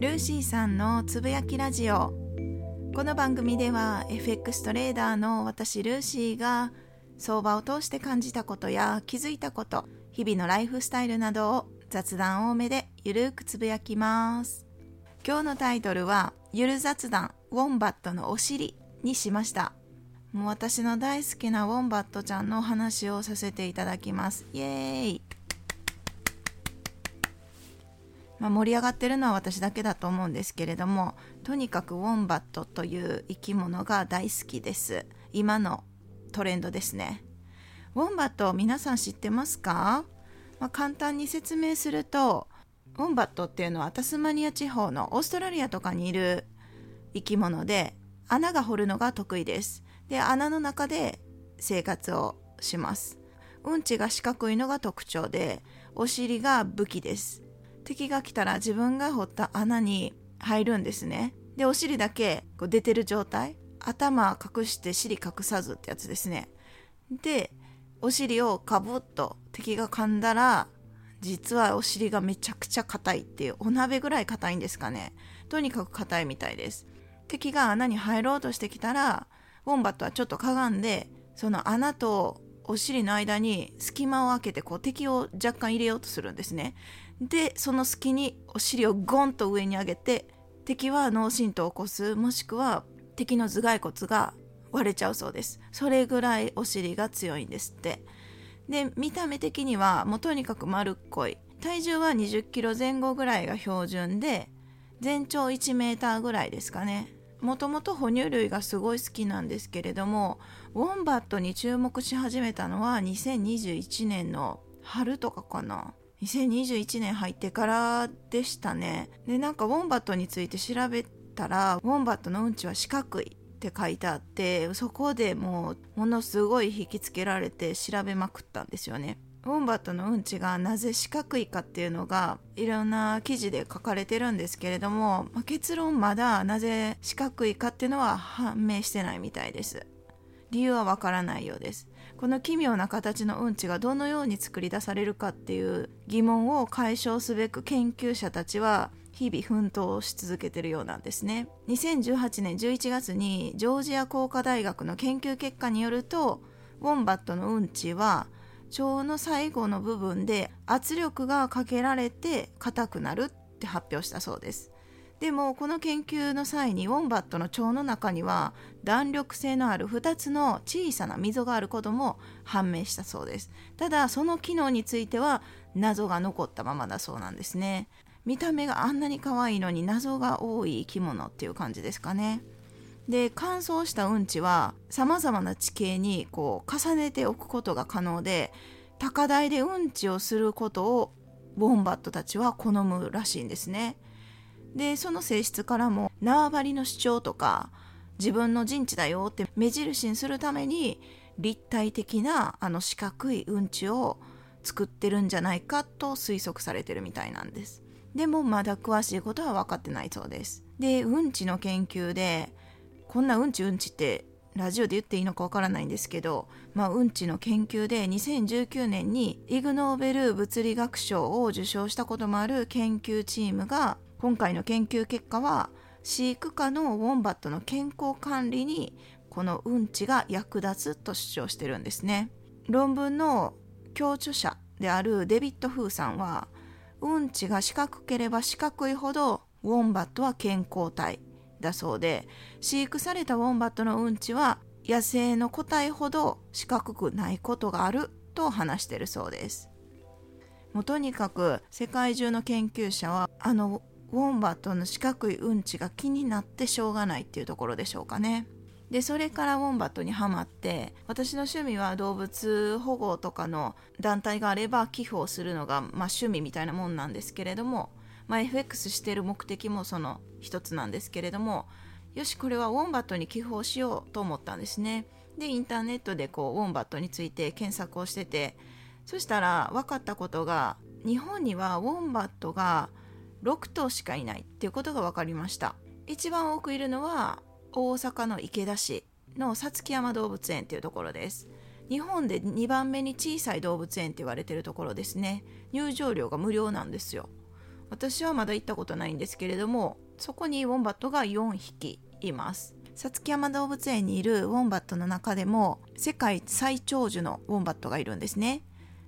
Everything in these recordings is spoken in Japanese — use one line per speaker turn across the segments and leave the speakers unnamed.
ルーシーさんのつぶやきラジオ。この番組では FX トレーダーの私ルーシーが相場を通して感じたことや気づいたこと日々のライフスタイルなどを雑談多めでゆるくつぶやきます。今日のタイトルはゆる雑談ウォンバットのお尻にしました。もう私の大好きなウォンバットちゃんのお話をさせていただきます。イエーイ。まあ、盛り上がってるのは私だけだと思うんですけれどもとにかくウォンバットという生き物が大好きです。今のトレンドですね。ウォンバット皆さん知ってますか、まあ、簡単に説明するとウォンバットっていうのはタスマニア地方のオーストラリアとかにいる生き物で穴が掘るのが得意です。で穴の中で生活をします。うんちが四角いのが特徴でお尻が武器です。敵が来たら自分が掘った穴に入るんですね。でお尻だけこう出てる状態。頭隠して尻隠さずってやつですね。でお尻をかぶっと敵が噛んだら実はお尻がめちゃくちゃ硬いっていうお鍋ぐらい硬いんですかね。とにかく硬いみたいです。敵が穴に入ろうとしてきたらウォンバットはちょっとかがんでその穴とお尻の間に隙間を空けてこう敵を若干入れようとするんですね。でその隙にお尻をゴンと上に上げて敵は脳震盪を起こすもしくは敵の頭蓋骨が割れちゃうそうです。それぐらいお尻が強いんですって。で見た目的にはもうとにかく丸っこい。体重は20キロ前後ぐらいが標準で全長1メーターぐらいですかね。もともと哺乳類がすごい好きなんですけれどもウォンバットに注目し始めたのは2021年の春とかかな。2021年入ってからでしたね。でなんかウォンバットについて調べたらウォンバットのうんちは四角いって書いてあってそこでもうものすごい引きつけられて調べまくったんですよね。ウォンバットのうんちがなぜ四角いかっていうのがいろんな記事で書かれてるんですけれども、まあ、結論まだなぜ四角いかっていうのは判明してないみたいです。理由はわからないようです。この奇妙な形のうんちがどのように作り出されるかっていう疑問を解消すべく研究者たちは日々奮闘し続けてるようなんですね。2018年11月にジョージア工科大学の研究結果によるとウォンバットのうんちは腸の最後の部分で圧力がかけられて硬くなるって発表したそうです。でもこの研究の際にウォンバットの腸の中には弾力性のある2つの小さな溝があることも判明したそうです。ただその機能については謎が残ったままだそうなんですね。見た目があんなに可愛いのに謎が多い生き物っていう感じですかね。で乾燥したうんちはさまざまな地形にこう重ねておくことが可能で高台でうんちをすることをウォンバットたちは好むらしいんですね。でその性質からも縄張りの主張とか自分の陣地だよって目印にするために立体的なあの四角いうんちを作ってるんじゃないかと推測されてるみたいなんです。でもまだ詳しいことは分かってないそうです。でうんちの研究でこんなうんちうんちってラジオで言っていいのかわからないんですけど、まあ、うんちの研究で2019年にイグ・ノーベル物理学賞を受賞したこともある研究チームが今回の研究結果は飼育下のウォンバットの健康管理にこのうんちが役立つと主張してるんですね。論文の共著者であるデビッド・フーさんはうんちが四角ければ四角いほどウォンバットは健康体。だそうで飼育されたウォンバットのうんちは野生の個体ほど四角くないことがあると話してるそうですもうとにかく世界中の研究者はあのウォンバットの四角いうんちが気になってしょうがないっていうところでしょうかね。でそれからウォンバットにはまって私の趣味は動物保護とかの団体があれば寄付をするのが、まあ、趣味みたいなもんなんですけれども、まあ、FX してる目的もその一つなんですけれどもよしこれはウォンバットに寄付をしようと思ったんですね。でインターネットでこうウォンバットについて検索をしててそしたら分かったことが日本にはウォンバットが6頭しかいないっていうことが分かりました。一番多くいるのは大阪の池田市のさつき山動物園っていうところです。日本で2番目に小さい動物園って言われてるところですね。入場料が無料なんですよ。私はまだ行ったことないんですけれどもそこにウォンバットが4匹います。さつき山動物園にいるウォンバットの中でも世界最長寿のウォンバットがいるんですね。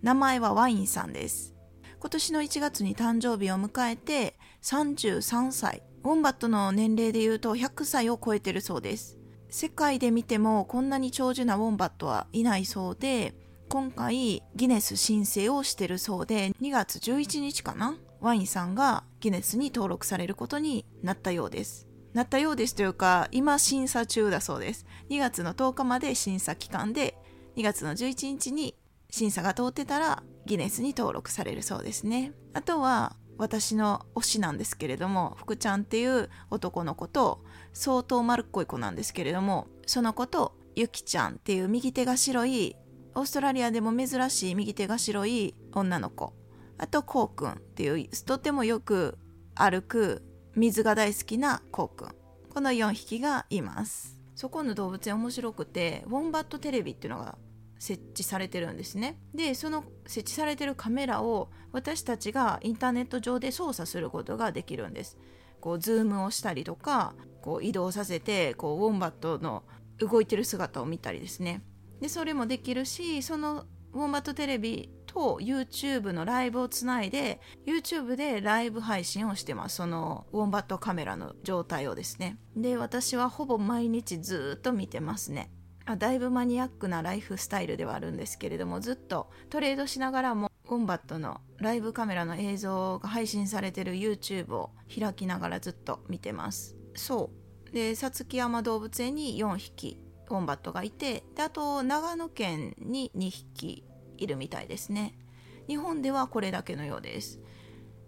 名前はワインさんです。今年の1月に誕生日を迎えて33歳。ウォンバットの年齢で言うと100歳を超えてるそうです。世界で見てもこんなに長寿なウォンバットはいないそうで今回ギネス申請をしてるそうで2月11日かなワインさんがギネスに登録されることになったようです。なったようですというか今審査中だそうです。2月の10日まで審査期間で2月の11日に審査が通ってたらギネスに登録されるそうですね。あとは私の推しなんですけれども福ちゃんっていう男の子と相当丸っこい子なんですけれどもその子とゆきちゃんっていう右手が白いオーストラリアでも珍しい右手が白い女の子。あとこうくんっていうとてもよく歩く水が大好きなこうくんこの4匹がいます。そこの動物園面白くてウォンバットテレビっていうのが設置されてるんですね。でその設置されてるカメラを私たちがインターネット上で操作することができるんです。こうズームをしたりとかこう移動させてこうウォンバットの動いてる姿を見たりですね。でそれもできるしそのウォンバットテレビと YouTube のライブをつないで YouTube でライブ配信をしてます。そのウォンバットカメラの状態をですね。で私はほぼ毎日ずっと見てますね。あだいぶマニアックなライフスタイルではあるんですけれどもずっとトレードしながらもウォンバットのライブカメラの映像が配信されてる YouTube を開きながらずっと見てます。そう。でさつき山動物園に4匹ウォンバットがいてであと長野県に2匹いるみたいですね。日本ではこれだけのようです。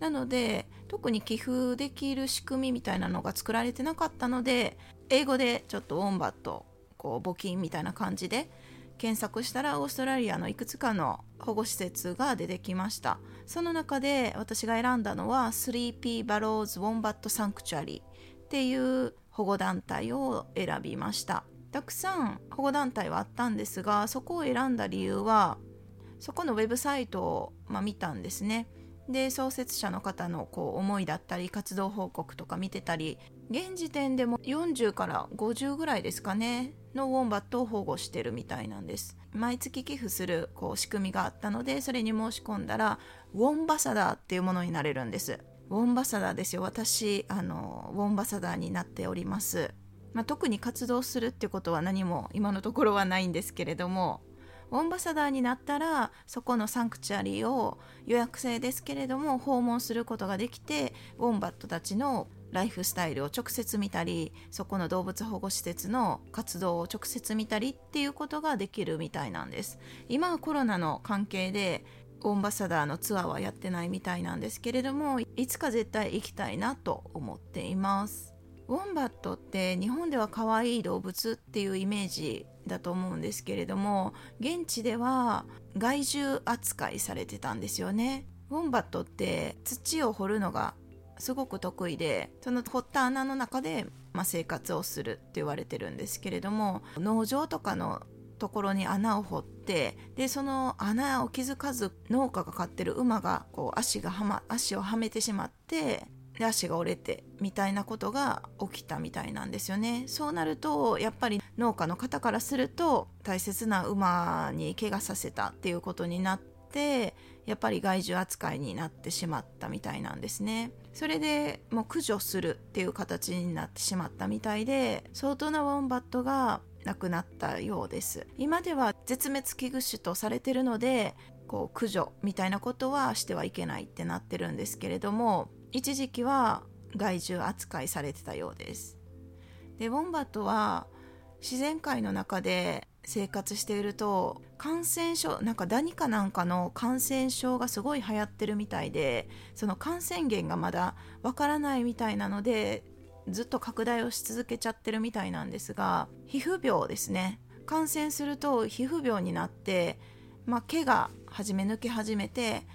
なので特に寄付できる仕組みみたいなのが作られてなかったので英語でちょっとウォンバットこう募金みたいな感じで検索したらオーストラリアのいくつかの保護施設が出てきました。その中で私が選んだのは 3P バローズ・ウォンバット・サンクチュアリーっていう保護団体を選びました。たくさん保護団体はあったんですがそこを選んだ理由はそこのウェブサイトを、まあ、見たんですね。で創設者の方のこう思いだったり活動報告とか見てたり現時点でも40から50ぐらいですかねのウォンバットを保護してるみたいなんです。毎月寄付するこう仕組みがあったのでそれに申し込んだらウォンバサダーっていうものになれるんです。ウォンバサダーですよ。私あのウォンバサダーになっております。まあ、特に活動するってことは何も今のところはないんですけれどもンバサダーになったらそこのサンクチュアリーを予約制ですけれども訪問することができてウォンバットたちのライフスタイルを直接見たりそこの動物保護施設の活動を直接見たりっていうことができるみたいなんです。今はコロナの関係でオンバサダーのツアーはやってないみたいなんですけれどもいつか絶対行きたいなと思っています。ウォンバットって日本では可愛い動物っていうイメージだと思うんですけれども現地では害獣扱いされてたんですよね。ウォンバットって土を掘るのがすごく得意でその掘った穴の中で、まあ、生活をするって言われてるんですけれども農場とかのところに穴を掘ってでその穴を気づかず農家が飼ってる馬がこう足がは、ま、足をはめてしまってで足が折れてみたいなことが起きたみたいなんですよね。そうなるとやっぱり農家の方からすると大切な馬に怪我させたっていうことになってやっぱり害獣扱いになってしまったみたいなんですね。それでもう駆除するっていう形になってしまったみたいで相当なウォンバットが亡くなったようです。今では絶滅危惧種とされてるのでこう駆除みたいなことはしてはいけないってなってるんですけれども一時期は害獣扱いされてたようです。でウォンバットは自然界の中で生活していると感染症なんかダニかなんかの感染症がすごい流行ってるみたいでその感染源がまだわからないみたいなのでずっと拡大をし続けちゃってるみたいなんですが皮膚病ですね。感染すると皮膚病になって、まあ、毛が初め抜け始めて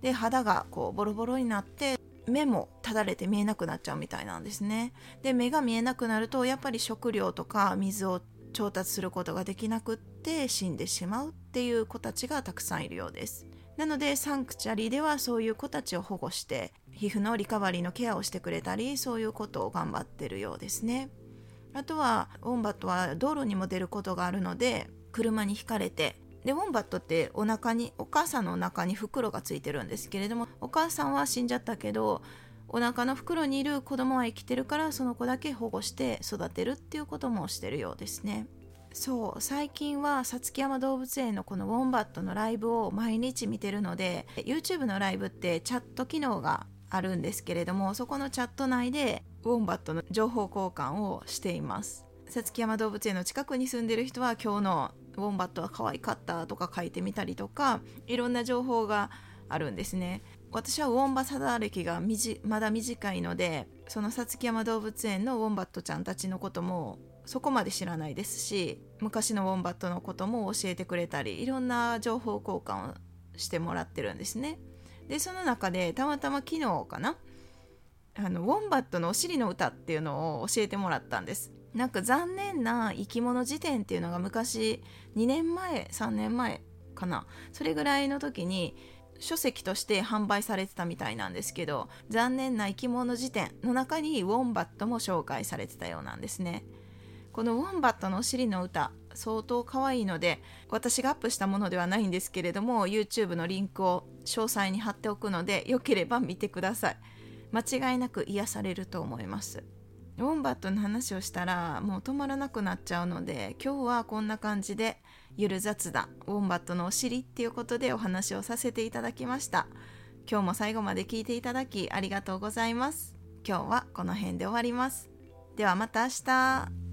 で肌がこうボロボロになって目もただれて見えなくなっちゃうみたいなんですね。で目が見えなくなるとやっぱり食料とか水を調達することができなくって死んでしまうっていう子たちがたくさんいるようです。なのでサンクチャリではそういう子たちを保護して皮膚のリカバリーのケアをしてくれたりそういうことを頑張ってるようですね。あとはウォンバットは道路にも出ることがあるので車にひかれてでウォンバットってお腹にお母さんのお腹に袋がついてるんですけれどもお母さんは死んじゃったけどお腹の袋にいる子供は生きてるからその子だけ保護して育てるっていうこともしてるようですね。そう最近はさつき山動物園のこのウォンバットのライブを毎日見てるので YouTube のライブってチャット機能があるんですけれどもそこのチャット内でウォンバットの情報交換をしています。さつき山動物園の近くに住んでる人は今日のウォンバットは可愛かったとか書いてみたりとかいろんな情報があるんですね。私はウォンバサダー歴がまだ短いのでそのさつき山動物園のウォンバットちゃんたちのこともそこまで知らないですし昔のウォンバットのことも教えてくれたりいろんな情報交換をしてもらってるんですね。でその中でたまたま昨日かなあのウォンバットのお尻の歌っていうのを教えてもらったんです。なんか残念な生き物辞典っていうのが昔2年前3年前かな。それぐらいの時に書籍として販売されてたみたいなんですけど残念な生き物辞典の中にウォンバットも紹介されてたようなんですね。このウォンバットのお尻の歌相当可愛いので私がアップしたものではないんですけれども YouTube のリンクを詳細に貼っておくのでよければ見てください間違いなく癒されると思いますウォンバットの話をしたらもう止まらなくなっちゃうので今日はこんな感じでゆる雑談ウォンバットのお尻っていうことでお話をさせていただきました。今日も最後まで聞いていただきありがとうございます今日はこの辺で終わります。ではまた明日